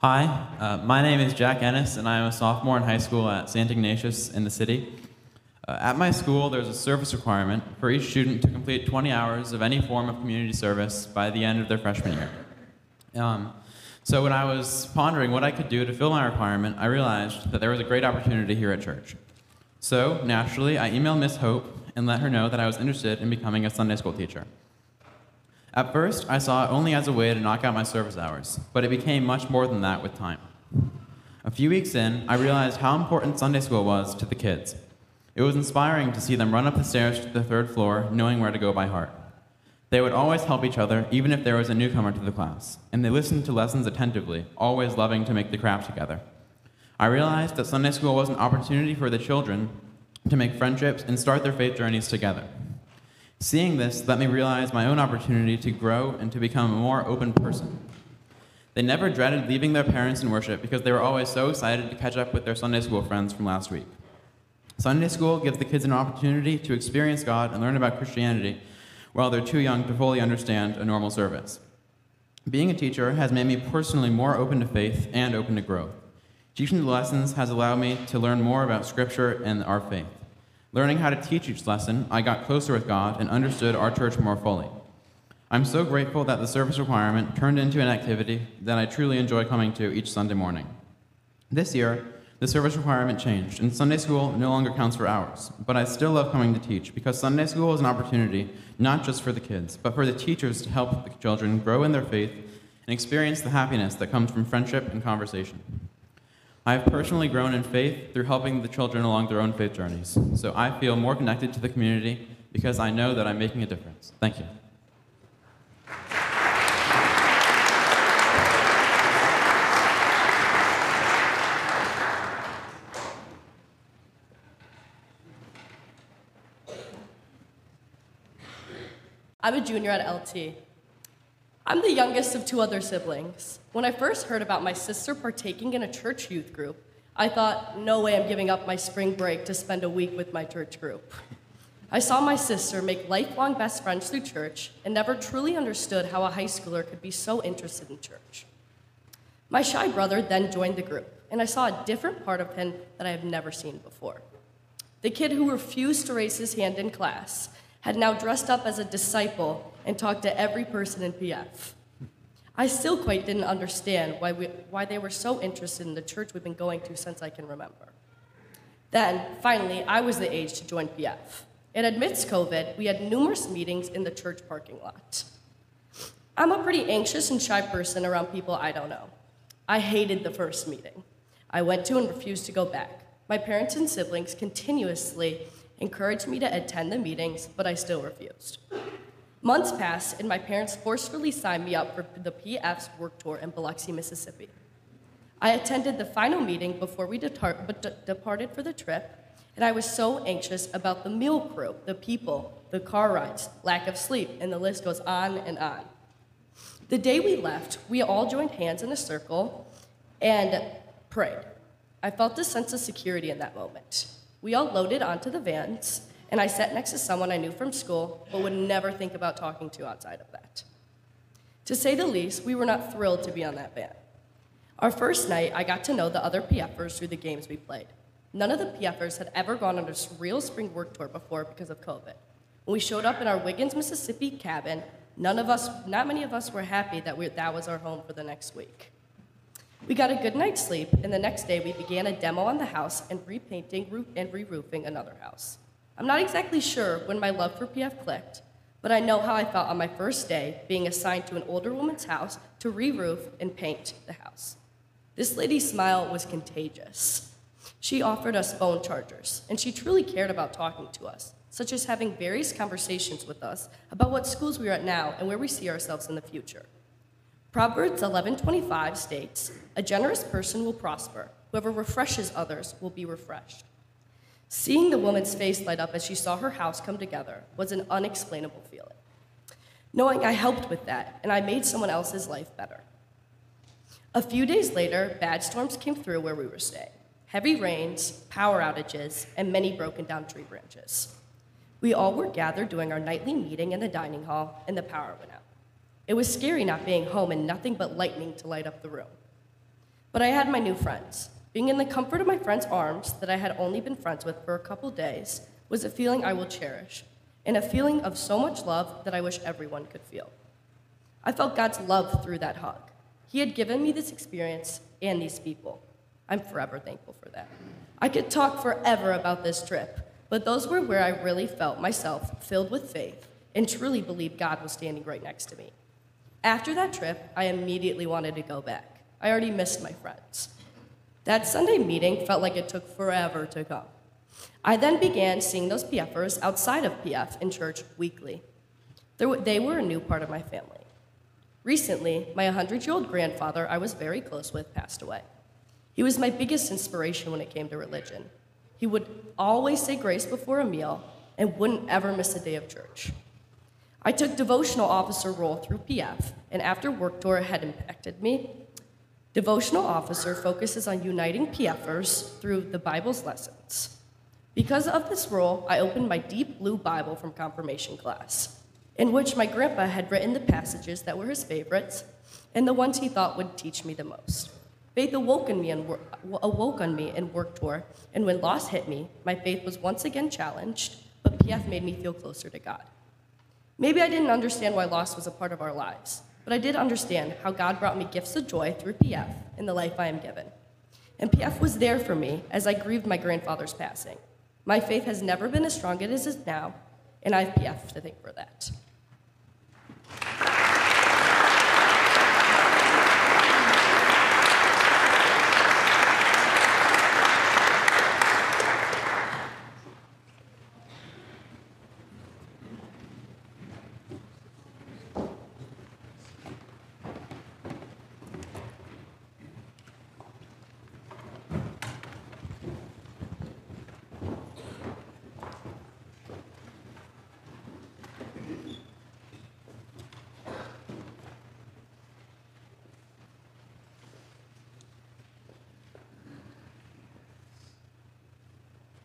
Hi, uh, my name is Jack Ennis, and I am a sophomore in high school at St. Ignatius in the city. Uh, at my school, there's a service requirement for each student to complete 20 hours of any form of community service by the end of their freshman year. Um, so when I was pondering what I could do to fill my requirement, I realized that there was a great opportunity here at church. So naturally, I emailed Miss Hope and let her know that I was interested in becoming a Sunday school teacher. At first, I saw it only as a way to knock out my service hours, but it became much more than that with time. A few weeks in, I realized how important Sunday school was to the kids. It was inspiring to see them run up the stairs to the third floor, knowing where to go by heart. They would always help each other, even if there was a newcomer to the class, and they listened to lessons attentively, always loving to make the craft together. I realized that Sunday school was an opportunity for the children to make friendships and start their faith journeys together. Seeing this let me realize my own opportunity to grow and to become a more open person. They never dreaded leaving their parents in worship because they were always so excited to catch up with their Sunday school friends from last week. Sunday school gives the kids an opportunity to experience God and learn about Christianity while they're too young to fully understand a normal service. Being a teacher has made me personally more open to faith and open to growth. Teaching the lessons has allowed me to learn more about Scripture and our faith. Learning how to teach each lesson, I got closer with God and understood our church more fully. I'm so grateful that the service requirement turned into an activity that I truly enjoy coming to each Sunday morning. This year, the service requirement changed, and Sunday school no longer counts for hours, but I still love coming to teach because Sunday school is an opportunity not just for the kids, but for the teachers to help the children grow in their faith and experience the happiness that comes from friendship and conversation. I have personally grown in faith through helping the children along their own faith journeys, so I feel more connected to the community because I know that I'm making a difference. Thank you. I'm a junior at LT. I'm the youngest of two other siblings. When I first heard about my sister partaking in a church youth group, I thought, no way I'm giving up my spring break to spend a week with my church group. I saw my sister make lifelong best friends through church and never truly understood how a high schooler could be so interested in church. My shy brother then joined the group, and I saw a different part of him that I have never seen before. The kid who refused to raise his hand in class had now dressed up as a disciple and talked to every person in PF. I still quite didn't understand why, we, why they were so interested in the church we've been going to since I can remember. Then, finally, I was the age to join PF. And amidst COVID, we had numerous meetings in the church parking lot. I'm a pretty anxious and shy person around people I don't know. I hated the first meeting. I went to and refused to go back. My parents and siblings continuously encouraged me to attend the meetings, but I still refused. Months passed, and my parents forcefully signed me up for the PF's work tour in Biloxi, Mississippi. I attended the final meeting before we depart, departed for the trip, and I was so anxious about the meal crew, the people, the car rides, lack of sleep, and the list goes on and on. The day we left, we all joined hands in a circle and prayed. I felt a sense of security in that moment. We all loaded onto the vans, and I sat next to someone I knew from school, but would never think about talking to outside of that. To say the least, we were not thrilled to be on that van. Our first night, I got to know the other PFers through the games we played. None of the PFers had ever gone on a real spring work tour before because of COVID. When we showed up in our Wiggins, Mississippi cabin, none of us, not many of us were happy that we, that was our home for the next week. We got a good night's sleep, and the next day we began a demo on the house and repainting and re-roofing another house. I'm not exactly sure when my love for PF clicked, but I know how I felt on my first day being assigned to an older woman's house to re-roof and paint the house. This lady's smile was contagious. She offered us phone chargers, and she truly cared about talking to us, such as having various conversations with us about what schools we are at now and where we see ourselves in the future. Proverbs 11:25 states, "A generous person will prosper. Whoever refreshes others will be refreshed." Seeing the woman's face light up as she saw her house come together was an unexplainable feeling. Knowing I helped with that and I made someone else's life better. A few days later, bad storms came through where we were staying. Heavy rains, power outages, and many broken down tree branches. We all were gathered doing our nightly meeting in the dining hall, and the power went out. It was scary not being home and nothing but lightning to light up the room. But I had my new friends. Being in the comfort of my friends' arms that I had only been friends with for a couple days was a feeling I will cherish, and a feeling of so much love that I wish everyone could feel. I felt God's love through that hug. He had given me this experience and these people. I'm forever thankful for that. I could talk forever about this trip, but those were where I really felt myself filled with faith and truly believed God was standing right next to me. After that trip, I immediately wanted to go back. I already missed my friends. That Sunday meeting felt like it took forever to come. I then began seeing those PFers outside of PF in church weekly. They were- a new part of my family. Recently, my 100 year old grandfather I was very close with passed away. He was my biggest inspiration when it came to religion. He would always say grace before a meal and wouldn't ever miss a day of church. I took devotional officer role through PF, and after work tour had impacted me, devotional officer focuses on uniting PFers through the Bible's lessons. Because of this role, I opened my deep blue Bible from confirmation class, in which my grandpa had written the passages that were his favorites and the ones he thought would teach me the most. Faith awoke in me and wor- awoke on me in work tour, and when loss hit me, my faith was once again challenged, but PF made me feel closer to God. Maybe I didn't understand why loss was a part of our lives, but I did understand how God brought me gifts of joy through PF in the life I am given. And PF was there for me as I grieved my grandfather's passing. My faith has never been as strong as it is now, and I have PF to thank for that.